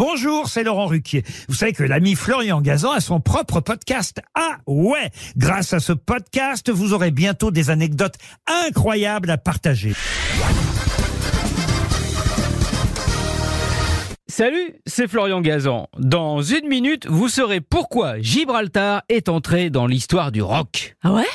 Bonjour, c'est Laurent Ruquier. Vous savez que l'ami Florian Gazan a son propre podcast. Ah ouais Grâce à ce podcast, vous aurez bientôt des anecdotes incroyables à partager. Salut, c'est Florian Gazan. Dans une minute, vous saurez pourquoi Gibraltar est entré dans l'histoire du rock. Ah ouais?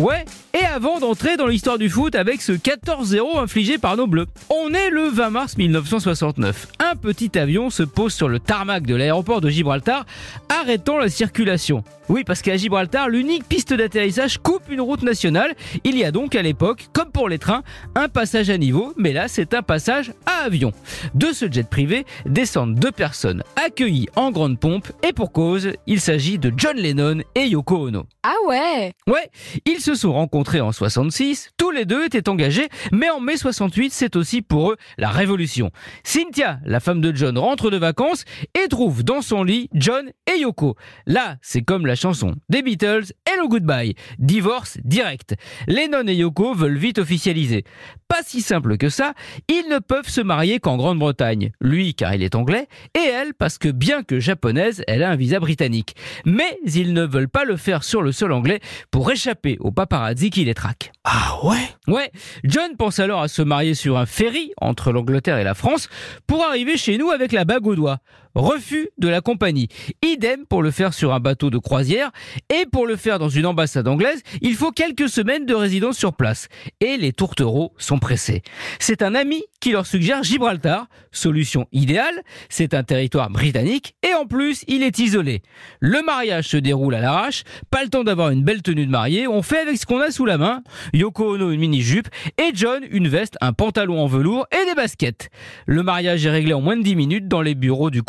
Ouais, et avant d'entrer dans l'histoire du foot avec ce 14-0 infligé par nos Bleus. On est le 20 mars 1969. Un petit avion se pose sur le tarmac de l'aéroport de Gibraltar, arrêtant la circulation. Oui, parce qu'à Gibraltar, l'unique piste d'atterrissage coupe une route nationale. Il y a donc à l'époque, comme pour les trains, un passage à niveau, mais là c'est un passage à avion. De ce jet privé descendent deux personnes accueillies en grande pompe, et pour cause, il s'agit de John Lennon et Yoko Ono. Ah ouais? Ouais, ils se sont rencontrés en 66, tous les deux étaient engagés, mais en mai 68, c'est aussi pour eux la révolution. Cynthia, la femme de John, rentre de vacances et trouve dans son lit John et Yoko. Là, c'est comme la chanson des Beatles, Hello Goodbye, divorce direct. Lennon et Yoko veulent vite officialiser. Pas si simple que ça, ils ne peuvent se marier qu'en Grande-Bretagne. Lui car il est anglais, et elle parce que bien que japonaise, elle a un visa britannique. Mais ils ne veulent pas le faire sur le sol anglais pour échapper au paparazzi qui les traque. Ah ouais? Ouais, John pense alors à se marier sur un ferry entre l'Angleterre et la France pour arriver chez nous avec la bague au doigt. Refus de la compagnie. Idem pour le faire sur un bateau de croisière et pour le faire dans une ambassade anglaise, il faut quelques semaines de résidence sur place. Et les tourtereaux sont pressés. C'est un ami qui leur suggère Gibraltar, solution idéale, c'est un territoire britannique et en plus il est isolé. Le mariage se déroule à l'arrache, pas le temps d'avoir une belle tenue de mariée, on fait avec ce qu'on a sous la main, Yoko Ono une mini-jupe et John une veste, un pantalon en velours et des baskets. Le mariage est réglé en moins de 10 minutes dans les bureaux du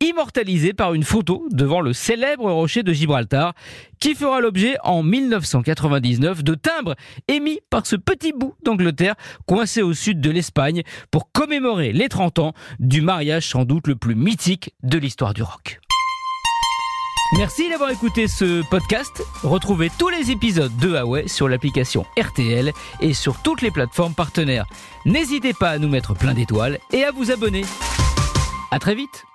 immortalisé par une photo devant le célèbre rocher de Gibraltar, qui fera l'objet en 1999 de timbres émis par ce petit bout d'Angleterre coincé au sud de l'Espagne pour commémorer les 30 ans du mariage sans doute le plus mythique de l'histoire du rock. Merci d'avoir écouté ce podcast. Retrouvez tous les épisodes de Huawei sur l'application RTL et sur toutes les plateformes partenaires. N'hésitez pas à nous mettre plein d'étoiles et à vous abonner. À très vite